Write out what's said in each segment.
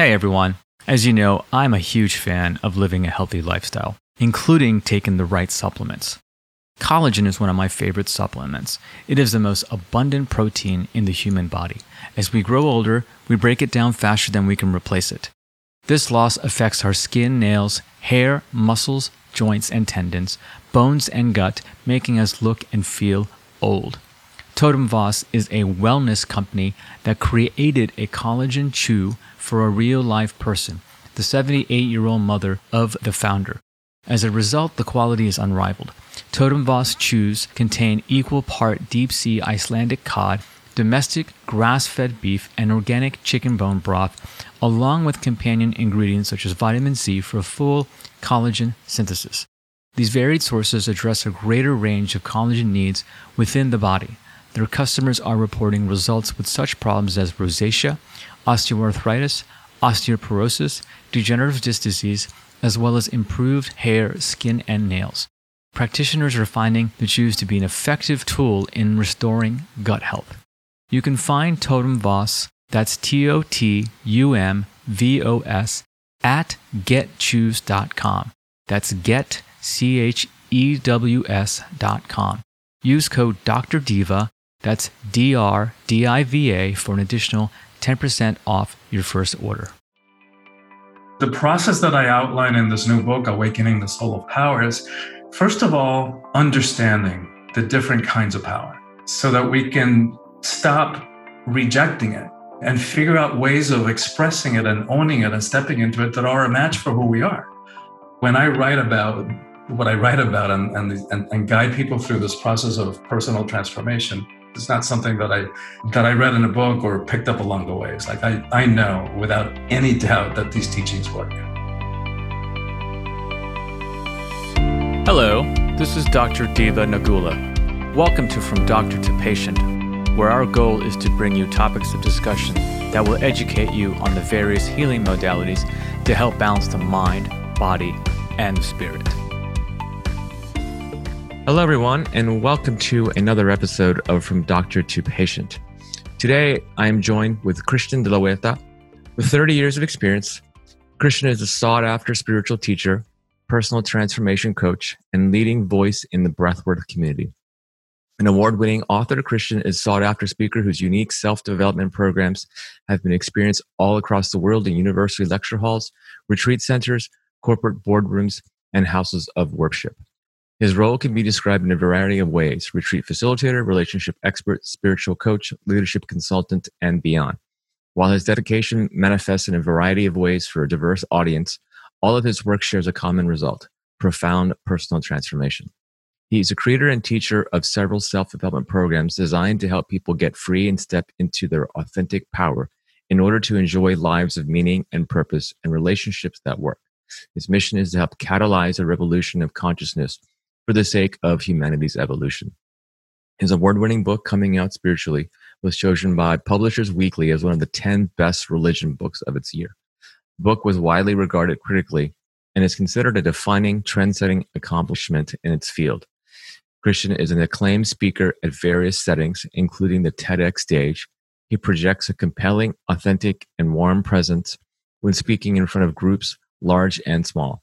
Hey everyone. As you know, I'm a huge fan of living a healthy lifestyle, including taking the right supplements. Collagen is one of my favorite supplements. It is the most abundant protein in the human body. As we grow older, we break it down faster than we can replace it. This loss affects our skin, nails, hair, muscles, joints, and tendons, bones, and gut, making us look and feel old. Totum Vos is a wellness company that created a collagen chew for a real life person, the 78 year old mother of the founder. As a result, the quality is unrivaled. Totum Vos chews contain equal part deep sea Icelandic cod, domestic grass fed beef, and organic chicken bone broth, along with companion ingredients such as vitamin C for full collagen synthesis. These varied sources address a greater range of collagen needs within the body. Their customers are reporting results with such problems as rosacea, osteoarthritis, osteoporosis, degenerative disc disease, as well as improved hair, skin, and nails. Practitioners are finding the chews to be an effective tool in restoring gut health. You can find Totum Vos, that's T O T U M V O S, at getchews.com. That's get, C H E W S.com. Use code Dr. Diva that's D R D I V A for an additional 10% off your first order. The process that I outline in this new book, Awakening the Soul of Power, is first of all, understanding the different kinds of power so that we can stop rejecting it and figure out ways of expressing it and owning it and stepping into it that are a match for who we are. When I write about what I write about and, and, and, and guide people through this process of personal transformation, it's not something that I that I read in a book or picked up along the way. It's like I, I know without any doubt that these teachings work. Hello, this is Dr. Diva Nagula. Welcome to From Doctor to Patient, where our goal is to bring you topics of discussion that will educate you on the various healing modalities to help balance the mind, body, and spirit. Hello, everyone, and welcome to another episode of From Doctor to Patient. Today, I am joined with Christian de la Huerta. With 30 years of experience, Christian is a sought after spiritual teacher, personal transformation coach, and leading voice in the breathwork community. An award winning author, Christian is sought after speaker whose unique self development programs have been experienced all across the world in university lecture halls, retreat centers, corporate boardrooms, and houses of worship. His role can be described in a variety of ways retreat facilitator, relationship expert, spiritual coach, leadership consultant, and beyond. While his dedication manifests in a variety of ways for a diverse audience, all of his work shares a common result profound personal transformation. He is a creator and teacher of several self development programs designed to help people get free and step into their authentic power in order to enjoy lives of meaning and purpose and relationships that work. His mission is to help catalyze a revolution of consciousness for the sake of humanity's evolution. His award winning book, Coming Out Spiritually, was chosen by Publishers Weekly as one of the 10 best religion books of its year. The book was widely regarded critically and is considered a defining, trend setting accomplishment in its field. Christian is an acclaimed speaker at various settings, including the TEDx stage. He projects a compelling, authentic, and warm presence when speaking in front of groups, large and small.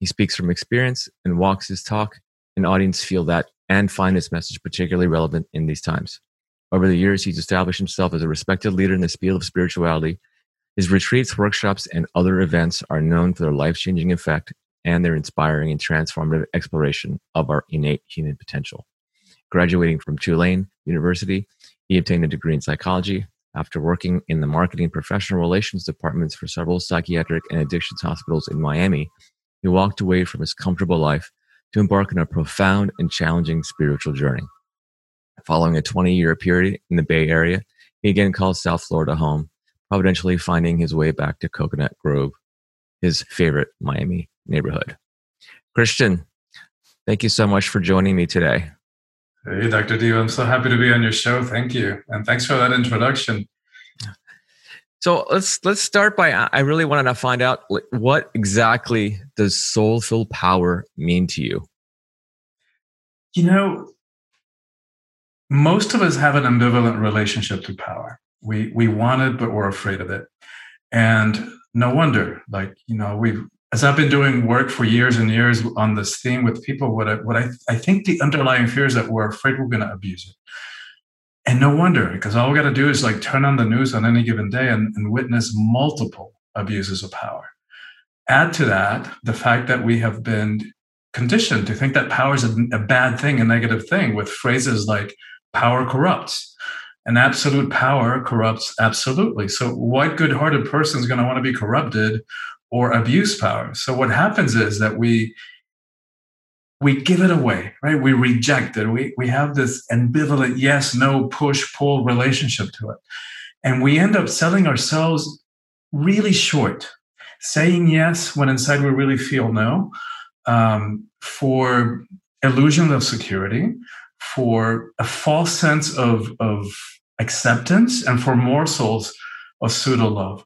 He speaks from experience and walks his talk an audience feel that and find his message particularly relevant in these times. Over the years, he's established himself as a respected leader in the field of spirituality. His retreats, workshops, and other events are known for their life changing effect and their inspiring and transformative exploration of our innate human potential. Graduating from Tulane University, he obtained a degree in psychology. After working in the marketing and professional relations departments for several psychiatric and addictions hospitals in Miami, he walked away from his comfortable life to embark on a profound and challenging spiritual journey. Following a 20 year period in the Bay Area, he again calls South Florida home, providentially finding his way back to Coconut Grove, his favorite Miami neighborhood. Christian, thank you so much for joining me today. Hey, Dr. Diva, I'm so happy to be on your show. Thank you. And thanks for that introduction. So let's let's start by uh, I really wanted to find out what exactly does soulful power mean to you? You know, most of us have an ambivalent relationship to power. We we want it, but we're afraid of it. And no wonder. Like, you know, we've, as I've been doing work for years and years on this theme with people, what I, what I, I think the underlying fear is that we're afraid we're going to abuse it. And no wonder, because all we got to do is like turn on the news on any given day and, and witness multiple abuses of power. Add to that the fact that we have been conditioned to think that power is a, a bad thing, a negative thing, with phrases like power corrupts and absolute power corrupts absolutely. So, what good hearted person is going to want to be corrupted or abuse power? So, what happens is that we we give it away, right? We reject it. We, we have this ambivalent yes, no, push, pull relationship to it. And we end up selling ourselves really short, saying yes when inside we really feel no, um, for illusion of security, for a false sense of, of acceptance, and for morsels of pseudo love.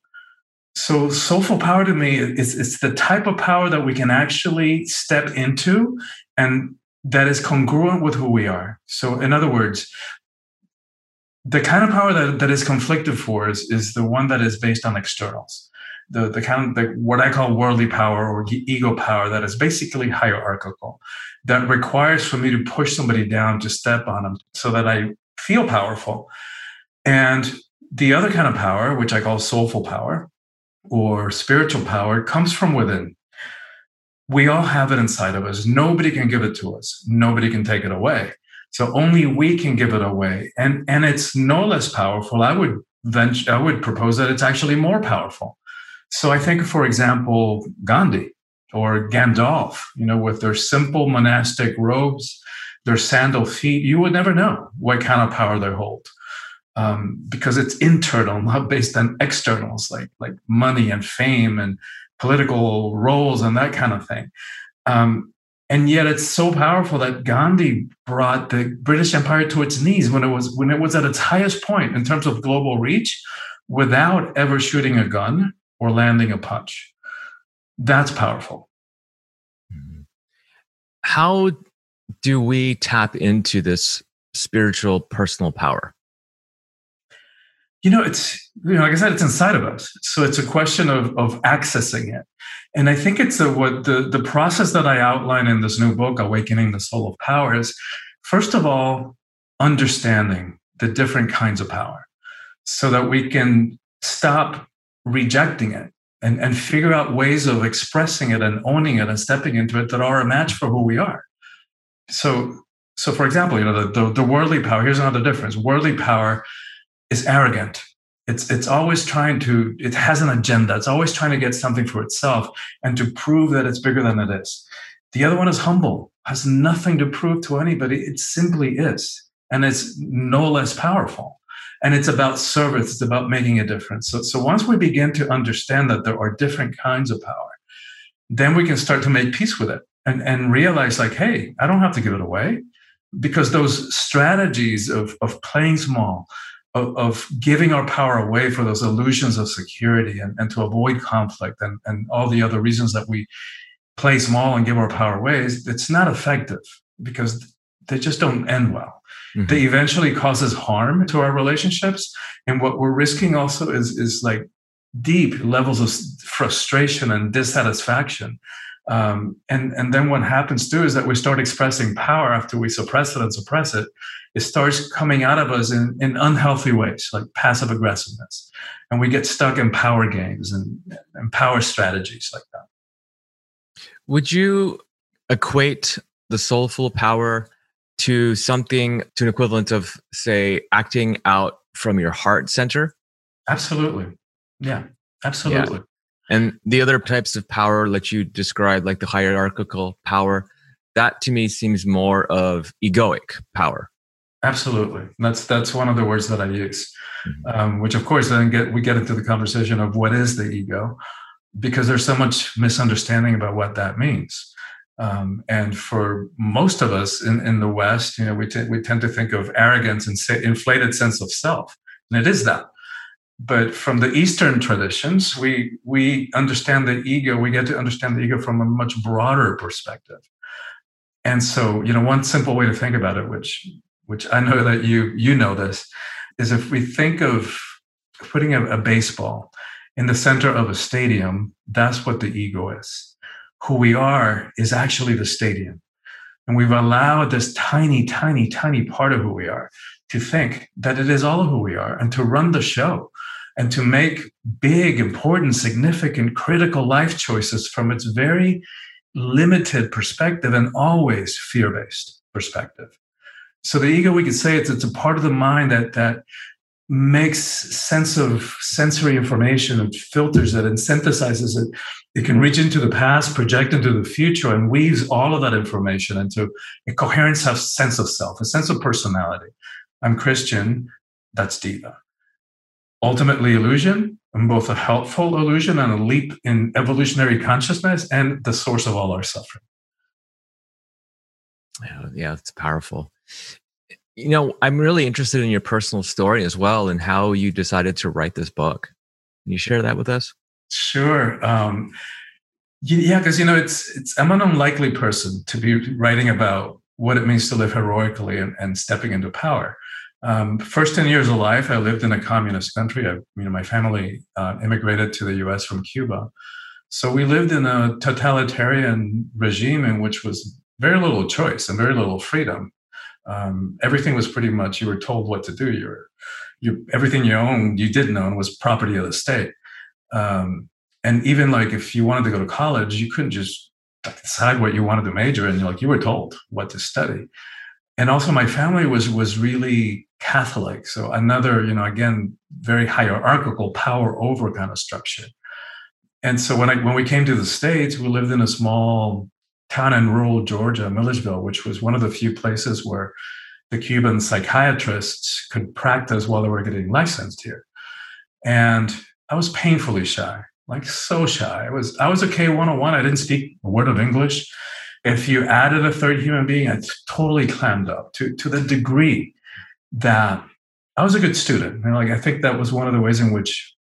So soulful power to me is it's the type of power that we can actually step into and that is congruent with who we are. So in other words, the kind of power that, that is conflicted for is, is the one that is based on externals. The, the kind of the, what I call worldly power or ego power that is basically hierarchical, that requires for me to push somebody down to step on them so that I feel powerful. And the other kind of power, which I call soulful power, or spiritual power comes from within. We all have it inside of us. Nobody can give it to us. Nobody can take it away. So only we can give it away. And, and it's no less powerful. I would venture, I would propose that it's actually more powerful. So I think, for example, Gandhi or Gandalf, you know, with their simple monastic robes, their sandal feet, you would never know what kind of power they hold um, because it's internal, not based on externals like like money and fame and political roles and that kind of thing. Um, and yet, it's so powerful that Gandhi brought the British Empire to its knees when it was when it was at its highest point in terms of global reach, without ever shooting a gun or landing a punch. That's powerful. Mm-hmm. How do we tap into this spiritual personal power? You know, it's you know, like I said, it's inside of us. So it's a question of of accessing it. And I think it's a, what the the process that I outline in this new book, Awakening the Soul of Power, is first of all understanding the different kinds of power, so that we can stop rejecting it and, and figure out ways of expressing it and owning it and stepping into it that are a match for who we are. So, so for example, you know, the, the, the worldly power, here's another difference. Worldly power is arrogant. It's it's always trying to. It has an agenda. It's always trying to get something for itself and to prove that it's bigger than it is. The other one is humble. Has nothing to prove to anybody. It simply is, and it's no less powerful. And it's about service. It's about making a difference. So so once we begin to understand that there are different kinds of power, then we can start to make peace with it and and realize like, hey, I don't have to give it away because those strategies of, of playing small, of, of, giving our power away for those illusions of security and, and to avoid conflict and, and all the other reasons that we play small and give our power away, is it's not effective because they just don't end well. Mm-hmm. They eventually causes harm to our relationships. And what we're risking also is, is like deep levels of frustration and dissatisfaction um, and and then what happens too is that we start expressing power after we suppress it and suppress it. It starts coming out of us in, in unhealthy ways, like passive aggressiveness, and we get stuck in power games and, and power strategies like that. Would you equate the soulful power to something to an equivalent of, say, acting out from your heart center? Absolutely. Yeah, absolutely. Yeah. And the other types of power that you described, like the hierarchical power, that to me seems more of egoic power. Absolutely, that's that's one of the words that I use, mm-hmm. um, which of course then get we get into the conversation of what is the ego, because there's so much misunderstanding about what that means. Um, and for most of us in, in the West, you know, we, t- we tend to think of arrogance and say, inflated sense of self, and it is that but from the eastern traditions we we understand the ego we get to understand the ego from a much broader perspective and so you know one simple way to think about it which which i know that you you know this is if we think of putting a, a baseball in the center of a stadium, that's what the ego is. Who we are is actually the stadium. And we've allowed this tiny, tiny, tiny part of who we are to think that it is all of who we are and to run the show and to make big, important, significant, critical life choices from its very limited perspective and always fear based perspective. So the ego, we could say it's, it's a part of the mind that, that makes sense of sensory information and filters it and synthesizes it. It can reach into the past, project into the future, and weaves all of that information into a coherent sense of self, a sense of personality. I'm Christian, that's Diva. Ultimately, illusion, I'm both a helpful illusion and a leap in evolutionary consciousness and the source of all our suffering. Yeah, yeah, it's powerful. You know, I'm really interested in your personal story as well and how you decided to write this book. Can you share that with us? Sure. Um, yeah, because you know, it's it's I'm an unlikely person to be writing about what it means to live heroically and, and stepping into power. Um, first 10 years of life, I lived in a communist country. I, you know, my family uh, immigrated to the US from Cuba. So we lived in a totalitarian regime in which was very little choice and very little freedom. Um, everything was pretty much, you were told what to do. You were, you, everything you owned, you didn't own was property of the state. Um, and even like if you wanted to go to college, you couldn't just decide what you wanted to major in. Like you were told what to study and also my family was was really Catholic. So another, you know, again, very hierarchical power over kind of structure. And so when I when we came to the States, we lived in a small town in rural Georgia, Milledgeville, which was one of the few places where the Cuban psychiatrists could practice while they were getting licensed here. And I was painfully shy, like so shy. I was I was a K 101. I didn't speak a word of English. If you added a third human being, I totally clammed up to, to the degree that I was a good student. And like I think that was one of the ways in which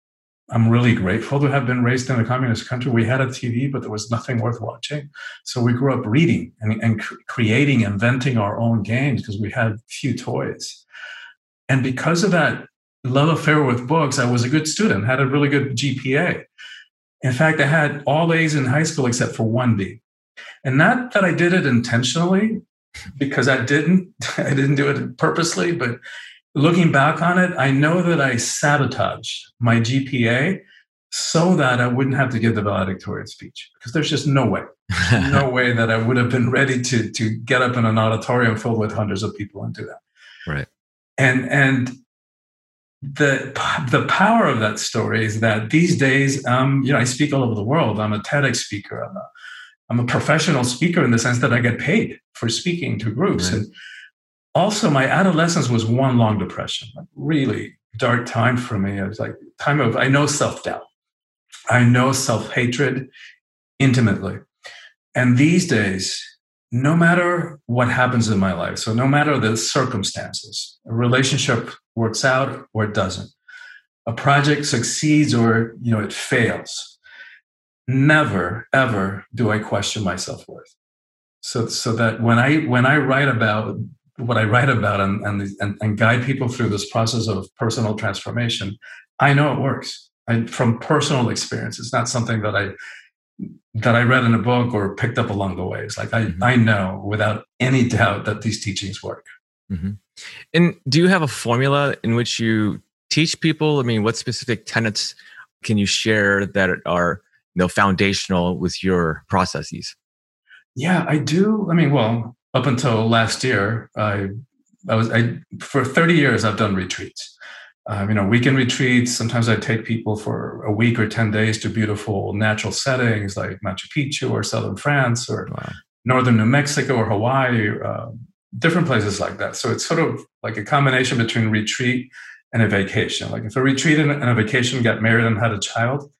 I'm really grateful to have been raised in a communist country. We had a TV, but there was nothing worth watching. So we grew up reading and, and creating, inventing our own games because we had few toys. And because of that love affair with books, I was a good student, had a really good GPA. In fact, I had all A's in high school except for one B. And not that I did it intentionally, because I didn't. I didn't do it purposely, but looking back on it, I know that I sabotaged my GPA so that I wouldn't have to give the valedictorian speech because there's just no way, no way that I would have been ready to to get up in an auditorium filled with hundreds of people and do that. Right. And and the the power of that story is that these days, um, you know, I speak all over the world. I'm a TEDx speaker. I'm a I'm a professional speaker in the sense that I get paid for speaking to groups. Right. And also, my adolescence was one long depression, like really dark time for me. It was like time of I know self doubt, I know self hatred intimately, and these days, no matter what happens in my life, so no matter the circumstances, a relationship works out or it doesn't, a project succeeds or you know it fails never ever do I question my self worth. So so that when I when I write about what I write about and, and, and guide people through this process of personal transformation, I know it works. I, from personal experience, it's not something that I that I read in a book or picked up along the way. It's like I, mm-hmm. I know without any doubt that these teachings work. Mm-hmm. And do you have a formula in which you teach people? I mean, what specific tenets can you share that are know foundational with your processes? Yeah i do i mean well up until last year i i was i for 30 years i've done retreats. Um, you know weekend retreats sometimes i take people for a week or 10 days to beautiful natural settings like machu picchu or southern france or wow. northern new mexico or hawaii uh, different places like that. So it's sort of like a combination between retreat and a vacation. Like if a retreat and a vacation got married and had a child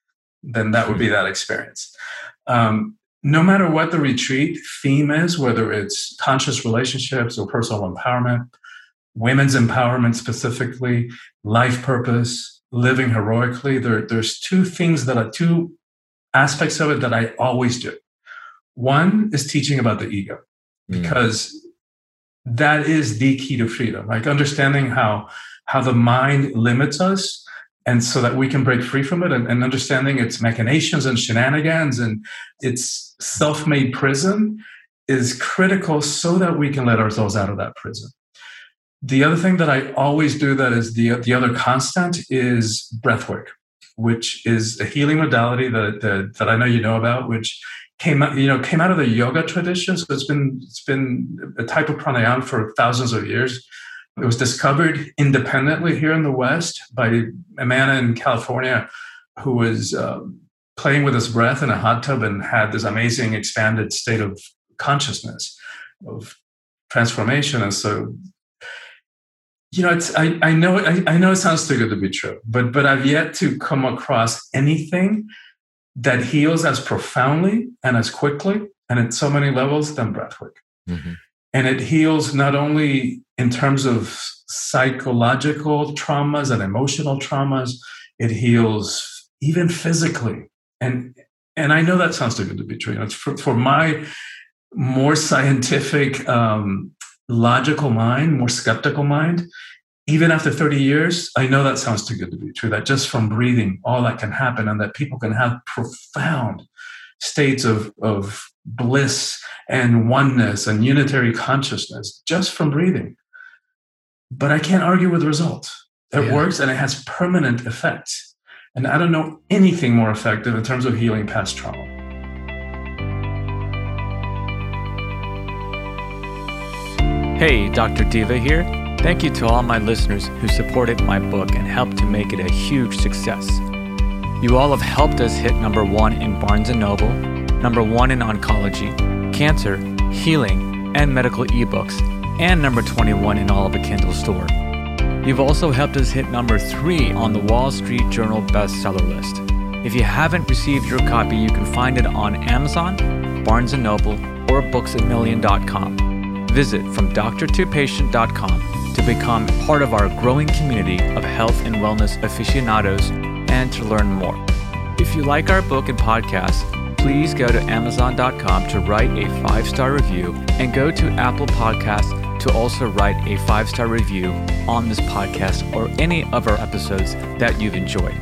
then that would be that experience. Um, no matter what the retreat theme is, whether it's conscious relationships or personal empowerment, women's empowerment specifically, life purpose, living heroically, there, there's two things that are two aspects of it that I always do. One is teaching about the ego, mm. because that is the key to freedom, like understanding how how the mind limits us and so that we can break free from it and, and understanding its machinations and shenanigans and its self-made prison is critical so that we can let ourselves out of that prison. The other thing that i always do that is the, the other constant is breath work which is a healing modality that, that, that i know you know about which came out you know came out of the yoga tradition. So it's been it's been a type of pranayama for thousands of years it was discovered independently here in the West by a man in California who was um, playing with his breath in a hot tub and had this amazing expanded state of consciousness, of transformation. And so, you know, it's, I, I know I, I know it sounds too good to be true, but but I've yet to come across anything that heals as profoundly and as quickly and at so many levels than breathwork. Mm-hmm. And it heals not only in terms of psychological traumas and emotional traumas, it heals even physically. And and I know that sounds too good to be true. For, for my more scientific, um, logical mind, more skeptical mind, even after 30 years, I know that sounds too good to be true. That just from breathing, all that can happen, and that people can have profound states of, of bliss and oneness and unitary consciousness just from breathing. But I can't argue with the results. It yeah. works and it has permanent effects. And I don't know anything more effective in terms of healing past trauma. Hey, Dr. Diva here. Thank you to all my listeners who supported my book and helped to make it a huge success. You all have helped us hit number one in Barnes & Noble, number one in oncology, cancer, healing, and medical ebooks, and number 21 in all of the Kindle store. You've also helped us hit number three on the Wall Street Journal bestseller list. If you haven't received your copy, you can find it on Amazon, Barnes & Noble, or booksamillion.com. Visit from doctor2patient.com to become part of our growing community of health and wellness aficionados and to learn more. If you like our book and podcast, please go to Amazon.com to write a five star review and go to Apple Podcasts to also write a five star review on this podcast or any of our episodes that you've enjoyed.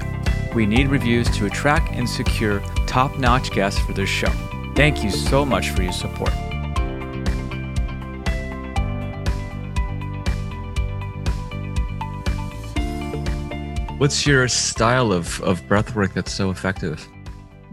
We need reviews to attract and secure top notch guests for this show. Thank you so much for your support. What's your style of, of breath work that's so effective?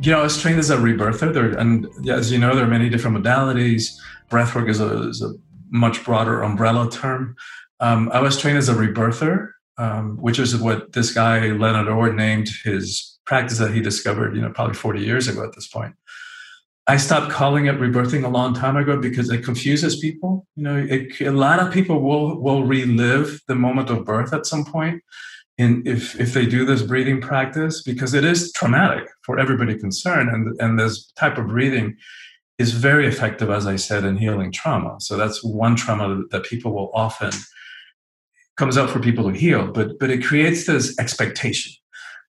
You know, I was trained as a rebirther, there, and as you know, there are many different modalities. Breathwork is a, is a much broader umbrella term. Um, I was trained as a rebirther, um, which is what this guy Leonard Orr named his practice that he discovered, you know, probably 40 years ago at this point. I stopped calling it rebirthing a long time ago because it confuses people. You know, it, a lot of people will will relive the moment of birth at some point, in if if they do this breathing practice because it is traumatic for everybody concerned and and this type of breathing is very effective as i said in healing trauma. So that's one trauma that people will often comes up for people to heal but but it creates this expectation.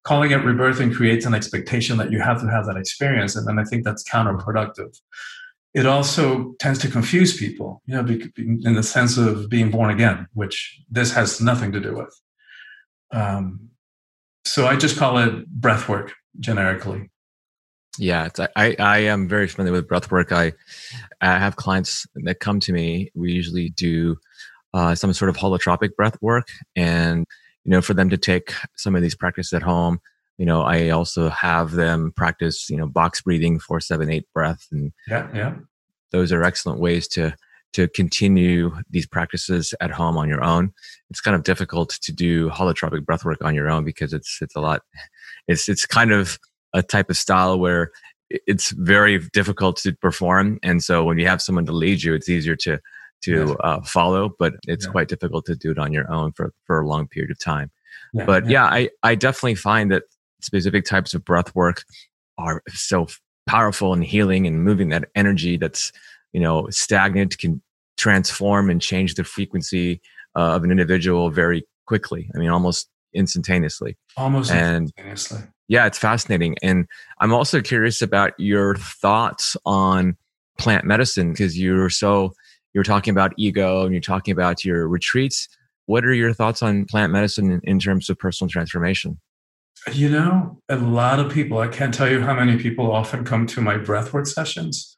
Calling it rebirthing creates an expectation that you have to have that experience and then i think that's counterproductive. It also tends to confuse people you know in the sense of being born again which this has nothing to do with. Um, so I just call it breath work generically. Yeah, I, I am very familiar with breath work. I, I have clients that come to me. We usually do uh, some sort of holotropic breath work. And, you know, for them to take some of these practices at home, you know, I also have them practice, you know, box breathing, four, seven, eight breath. And yeah, yeah. Those are excellent ways to to continue these practices at home on your own. It's kind of difficult to do holotropic breathwork on your own because it's it's a lot. It's it's kind of a type of style where it's very difficult to perform, and so when you have someone to lead you, it's easier to to uh, follow. But it's yeah. quite difficult to do it on your own for for a long period of time. Yeah, but yeah. yeah, I I definitely find that specific types of breath work are so powerful and healing and moving that energy that's you know stagnant can transform and change the frequency uh, of an individual very quickly i mean almost instantaneously almost and instantaneously yeah it's fascinating and i'm also curious about your thoughts on plant medicine because you're so you're talking about ego and you're talking about your retreats what are your thoughts on plant medicine in, in terms of personal transformation You know, a lot of people, I can't tell you how many people often come to my breathwork sessions.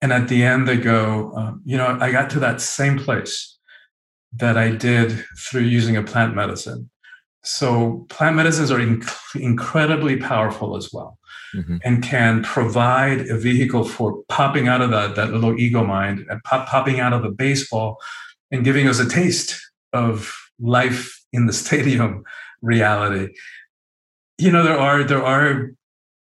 And at the end, they go, um, you know, I got to that same place that I did through using a plant medicine. So, plant medicines are inc- incredibly powerful as well mm-hmm. and can provide a vehicle for popping out of that, that little ego mind and pop, popping out of the baseball and giving us a taste of life in the stadium reality. You know, there are, there are,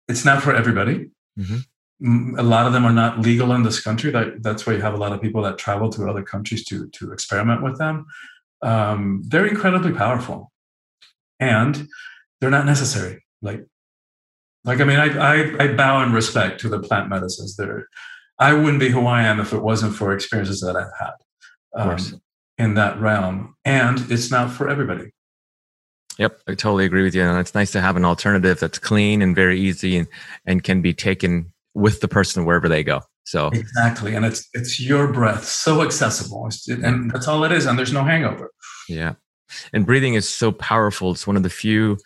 it's not for everybody. Mm-hmm. A lot of them are not legal in this country. That, that's why you have a lot of people that travel to other countries to, to experiment with them. Um, they're incredibly powerful and they're not necessary. Like like, I mean, I, I, I bow in respect to the plant medicines. There, I wouldn't be who I am if it wasn't for experiences that I've had um, in that realm. And it's not for everybody. Yep, I totally agree with you. And it's nice to have an alternative that's clean and very easy and, and can be taken with the person wherever they go. So exactly, and it's it's your breath, so accessible, and that's all it is. And there's no hangover. Yeah, and breathing is so powerful. It's one of the few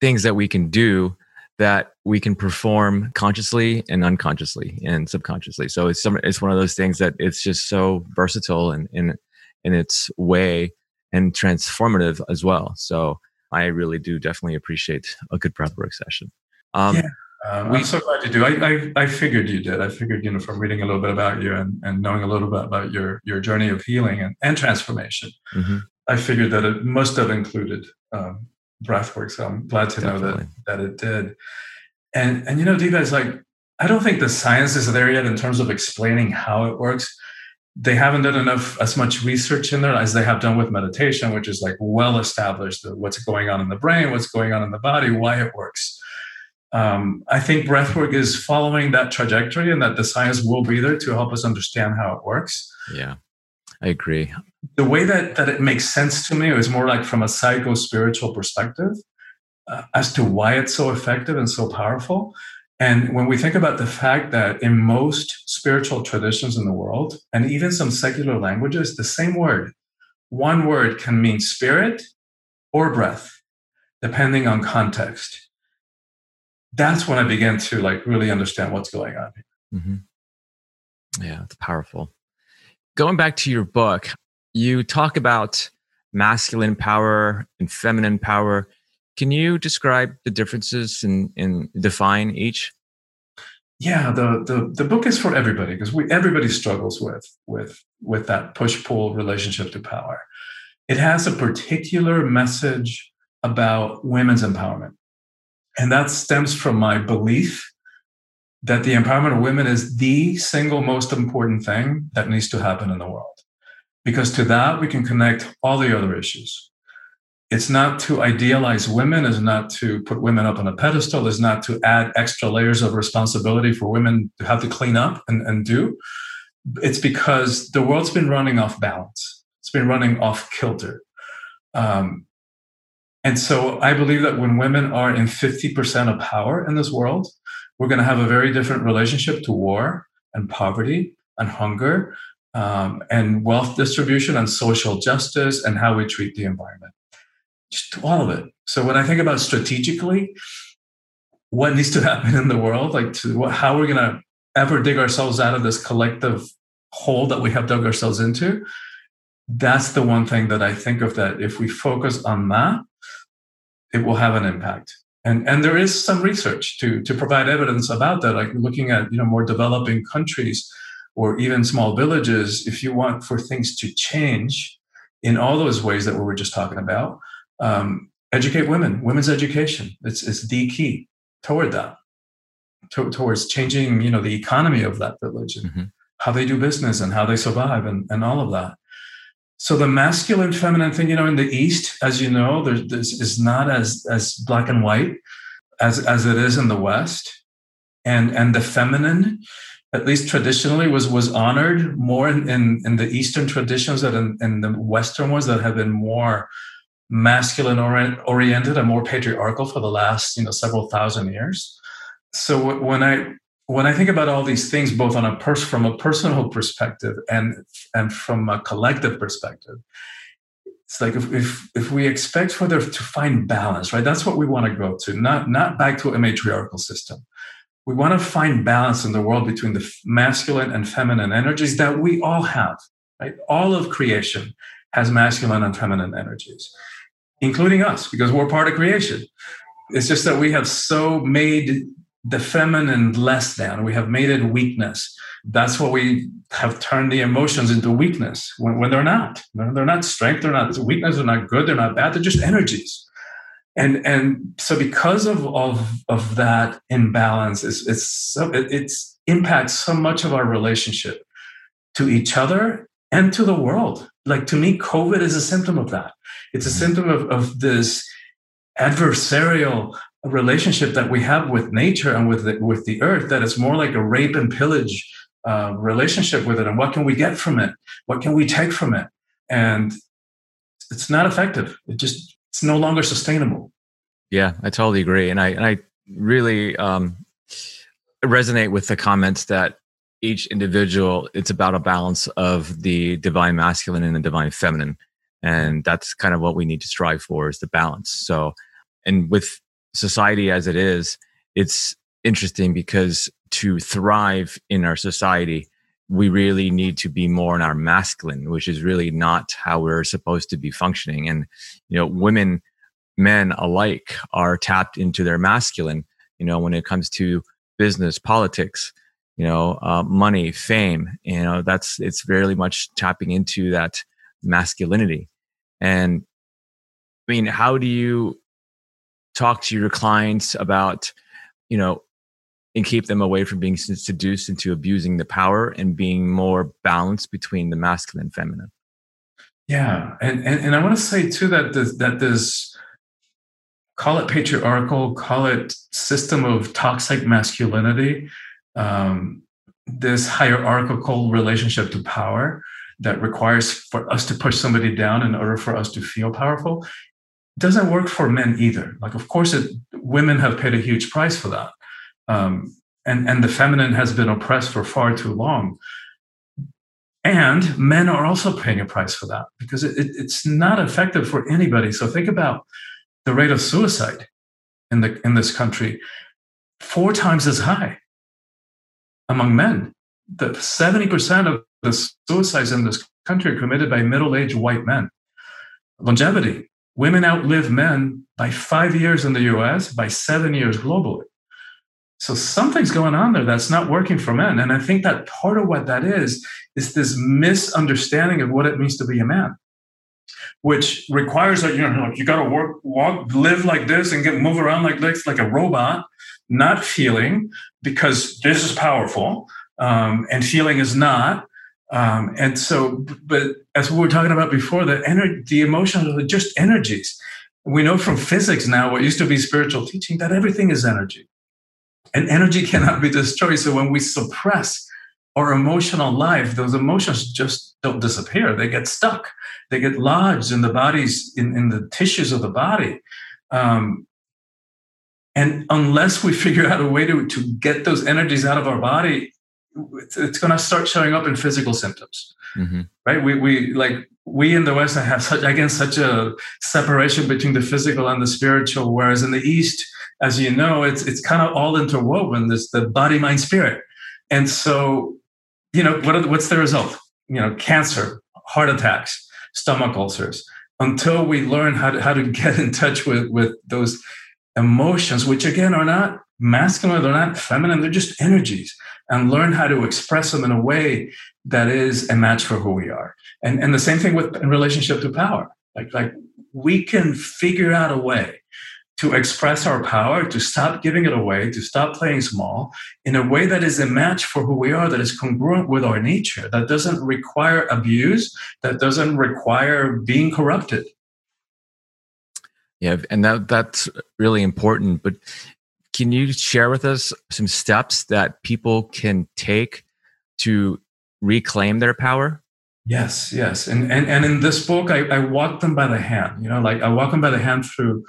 things that we can do that we can perform consciously and unconsciously and subconsciously. So it's some, it's one of those things that it's just so versatile and in in its way and transformative as well. So I really do definitely appreciate a good breathwork session. Um, yeah. Um, we, I'm so glad you do. I, I, I figured you did. I figured, you know, from reading a little bit about you and, and knowing a little bit about your your journey of healing and, and transformation, mm-hmm. I figured that it must have included um, breathwork. So I'm glad to Definitely. know that that it did. And and you know, Diva is like, I don't think the science is there yet in terms of explaining how it works. They haven't done enough as much research in there as they have done with meditation, which is like well established what's going on in the brain, what's going on in the body, why it works. Um, I think breathwork is following that trajectory, and that the science will be there to help us understand how it works. Yeah, I agree the way that, that it makes sense to me is more like from a psycho spiritual perspective uh, as to why it's so effective and so powerful. And when we think about the fact that in most spiritual traditions in the world, and even some secular languages, the same word, one word can mean spirit or breath, depending on context. That's when I begin to like really understand what's going on. Mm-hmm. Yeah, it's powerful. Going back to your book, you talk about masculine power and feminine power. Can you describe the differences and, define each? Yeah, the, the the book is for everybody because we everybody struggles with with with that push pull relationship to power. It has a particular message about women's empowerment, and that stems from my belief that the empowerment of women is the single most important thing that needs to happen in the world because to that we can connect all the other issues. It's not to idealize women, is not to put women up on a pedestal, is not to add extra layers of responsibility for women to have to clean up and, and do. It's because the world's been running off balance. It's been running off kilter. Um, and so I believe that when women are in 50% of power in this world, we're going to have a very different relationship to war and poverty and hunger um, and wealth distribution and social justice and how we treat the environment. Just all of it. So when I think about strategically, what needs to happen in the world, like to how we're going to ever dig ourselves out of this collective hole that we have dug ourselves into, that's the one thing that I think of that if we focus on that, it will have an impact. And, and there is some research to, to provide evidence about that, like looking at you know more developing countries or even small villages, if you want for things to change in all those ways that we were just talking about, um, educate women, women's education. It's, it's the key toward that, to, towards changing, you know, the economy of that village and mm-hmm. how they do business and how they survive and, and all of that. So the masculine, feminine thing, you know, in the East, as you know, there's, there's is not as as black and white as as it is in the West, and and the feminine at least traditionally was was honored more in, in, in the Eastern traditions than in, in, the Western ones that have been more masculine oriented and more patriarchal for the last you know several thousand years. So when I when I think about all these things, both on a pers- from a personal perspective and and from a collective perspective, it's like if, if if we expect for there to find balance right that's what we want to go to not not back to a matriarchal system. We want to find balance in the world between the masculine and feminine energies that we all have right? All of creation has masculine and feminine energies including us because we're part of creation. It's just that we have so made the feminine less than. We have made it weakness. That's what we have turned the emotions into weakness when, when they're not. They're not strength they're not weakness they're not good they're not bad they're just energies. And and so because of of of that imbalance it's it's so it, it's impacts so much of our relationship to each other and to the world. Like to me covid is a symptom of that. It's a mm-hmm. symptom of, of this adversarial relationship that we have with nature and with the, with the earth that is more like a rape and pillage uh, relationship with it and what can we get from it? What can we take from it? And it's not effective. It just it's no longer sustainable. Yeah i totally agree. And i and i really um resonate with the comments that each individual it's about a balance of the divine masculine and the divine feminine. And that's kind of what we need to strive for is the balance. So and with society as it is, it's interesting because to thrive in our society, we really need to be more in our masculine, which is really not how we're supposed to be functioning. And, you know, women, men alike are tapped into their masculine, you know, when it comes to business, politics, you know, uh, money, fame, you know, that's, it's very much tapping into that masculinity. And I mean, how do you talk to your clients about, you know, and keep them away from being seduced into abusing the power and being more balanced between the masculine and feminine. Yeah, and and, and I want to say too that this, that this call it patriarchal, call it system of toxic masculinity, um, this hierarchical relationship to power that requires for us to push somebody down in order for us to feel powerful doesn't work for men either. Like, of course, it, women have paid a huge price for that, um, and and the feminine has been oppressed for far too long. And men are also paying a price for that because it, it, it's not effective for anybody. So think about the rate of suicide in the in this country, four times as high among men. The seventy percent of the suicides in this country are committed by middle-aged white men. Longevity Women outlive men by five years in the US, by seven years globally. So something's going on there that's not working for men. And I think that part of what that is, is this misunderstanding of what it means to be a man, which requires that, you know, you got to work, walk, live like this and get, move around like this, like a robot, not feeling because this is powerful um, and feeling is not. Um, and so, but as we were talking about before, the energy, the emotions are just energies. We know from physics now, what used to be spiritual teaching, that everything is energy. And energy cannot be destroyed. So when we suppress our emotional life, those emotions just don't disappear. They get stuck. They get lodged in the bodies, in, in the tissues of the body. Um, and unless we figure out a way to, to get those energies out of our body, it's, going to start showing up in physical symptoms mm-hmm. right? We, we like we in the west have such again such a separation between the physical and the spiritual whereas in the east as you know it's it's kind of all interwoven this the body mind spirit. And so you know what are, what's the result? You know cancer heart attacks stomach ulcers. Until we learn how to how to get in touch with with those emotions which again are not masculine they're not feminine they're just energies and learn how to express them in a way that is a match for who we are. And, and the same thing with in relationship to power. Like, like we can figure out a way to express our power, to stop giving it away, to stop playing small in a way that is a match for who we are, that is congruent with our nature, that doesn't require abuse, that doesn't require being corrupted. Yeah, and that that's really important. But can you share with us some steps that people can take to reclaim their power? Yes, yes. And and, and in this book, I, I walk them by the hand. You know, like I walk them by the hand through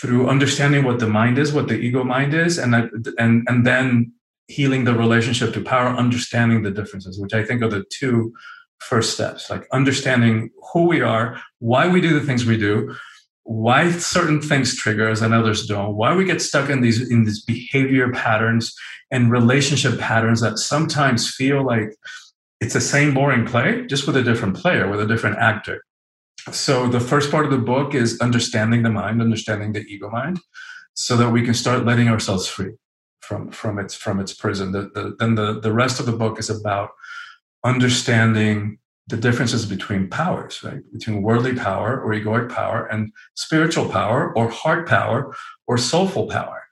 through understanding what the mind is, what the ego mind is, and I, and and then healing the relationship to power, understanding the differences, which I think are the two first steps, like understanding who we are, why we do the things we do, why certain things trigger us and others don't, why we get stuck in these in these behavior patterns and relationship patterns that sometimes feel like it's the same boring play, just with a different player, with a different actor. So the first part of the book is understanding the mind, understanding the ego mind, so that we can start letting ourselves free from from its from its prison. The, the, then the the rest of the book is about understanding the differences between powers, right? Between worldly power or egoic power and spiritual power or heart power or soulful power.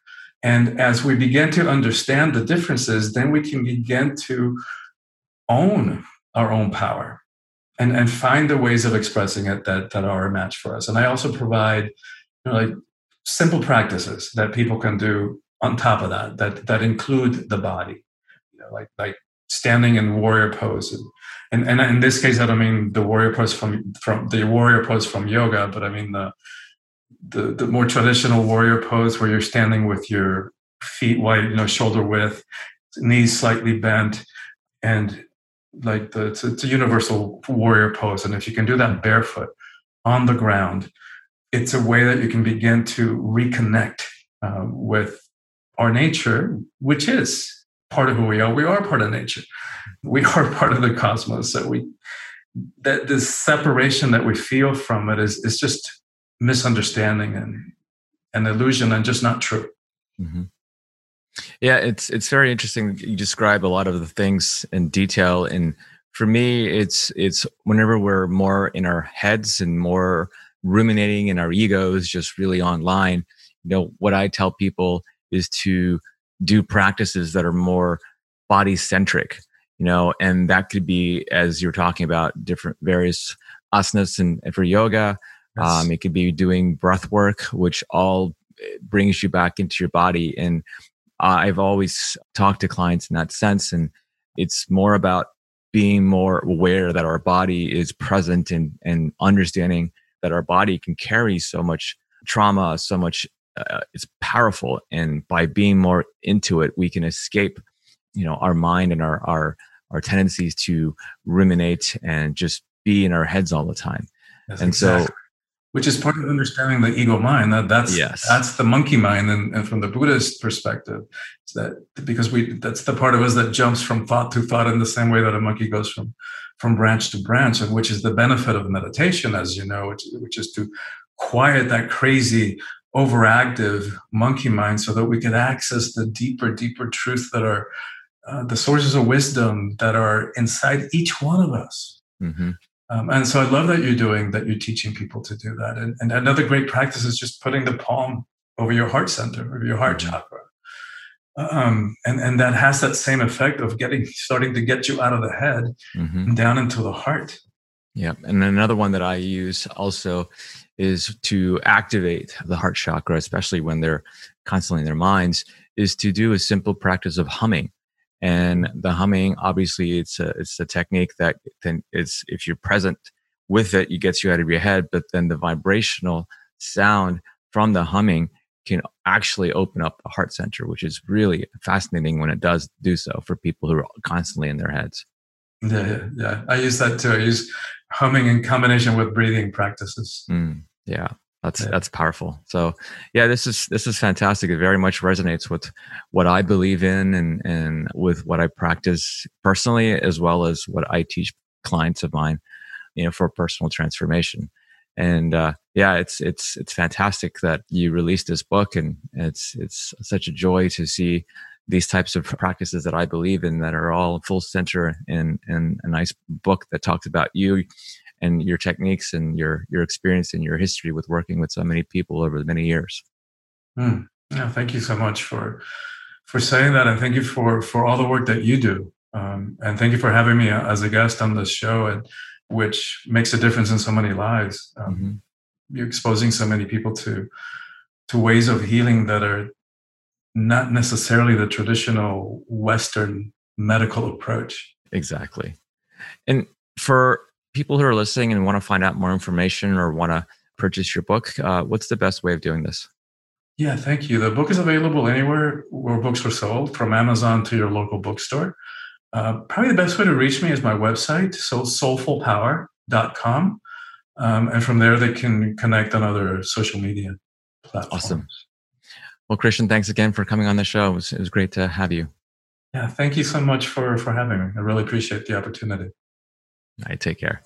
And as we begin to understand the differences, then we can begin to own our own power and, and find the ways of expressing it that, that are a match for us. And I also provide you know, like simple practices that people can do on top of that, that, that include the body, you know, like, like standing in warrior pose. And, and, in this case, I don't mean the warrior pose from, from the warrior pose from yoga, but I mean the, the, the more traditional warrior pose where you're standing with your feet wide, you know, shoulder width, knees slightly bent, and like the it's, it's, a universal warrior pose. And if you can do that barefoot on the ground, it's a way that you can begin to reconnect uh, with our nature, which is part of who we are. We are part of nature. We are part of the cosmos. So we that this separation that we feel from it is is just misunderstanding and an illusion and just not true. Mm-hmm. Yeah, it's it's very interesting. You describe a lot of the things in detail, and for me, it's it's whenever we're more in our heads and more ruminating in our egos, just really online. You know, what I tell people is to do practices that are more body centric. You know, and that could be as you're talking about different various asanas and, and for yoga. Yes. Um, it could be doing breath work, which all eh, brings you back into your body and I've always talked to clients in that sense. And it's more about being more aware that our body is present and, and understanding that our body can carry so much trauma, so much, uh, it's powerful. And by being more into it, we can escape, you know, our mind and our, our, our tendencies to ruminate and just be in our heads all the time. That's and exactly. so which is part of understanding the ego mind that that's yes. that's the monkey mind and, and from the buddhist perspective it's that because we that's the part of us that jumps from thought to thought in the same way that a monkey goes from from branch to branch and which is the benefit of meditation as you know which, which is to quiet that crazy overactive monkey mind so that we can access the deeper deeper truth that are uh, the sources of wisdom that are inside each one of us mm-hmm. Um, and so I love that you're doing that. You're teaching people to do that. And, and another great practice is just putting the palm over your heart center, over your heart mm-hmm. chakra. Um, and and that has that same effect of getting starting to get you out of the head mm-hmm. and down into the heart. Yeah, and another one that I use also is to activate the heart chakra, especially when they're constantly in their minds, is to do a simple practice of humming. And the humming, obviously, it's a it's a technique that then it's if you're present with it, it gets you out of your head. But then the vibrational sound from the humming can actually open up the heart center, which is really fascinating when it does do so for people who are constantly in their heads. Yeah, yeah, yeah. I use that too. I use humming in combination with breathing practices. Mm, yeah. That's yeah. that's powerful. So yeah, this is this is fantastic. It very much resonates with what I believe in and and with what I practice personally as well as what I teach clients of mine, you know, for personal transformation. And uh, yeah, it's it's it's fantastic that you released this book, and it's it's such a joy to see these types of practices that I believe in that are all full center in in a nice book that talks about you and your techniques and your your experience and your history with working with so many people over many years. Mm. Yeah, thank you so much for for saying that, and thank you for for all the work that you do, um, and thank you for having me as a guest on this show, and which makes a difference in so many lives. Um, mm-hmm. You're exposing so many people to to ways of healing that are not necessarily the traditional Western medical approach. Exactly, and for people who are listening and want to find out more information or want to purchase your book, uh, what's the best way of doing this? Yeah, thank you. The book is available anywhere where books are sold, from Amazon to your local bookstore. Uh, probably the best way to reach me is my website, so soulfulpower.com. Um, and from there, they can connect on other social media platforms. Awesome. Well, Christian, thanks again for coming on the show. It was, it was great to have you. Yeah, thank you so much for for having me. I really appreciate the opportunity. I take care.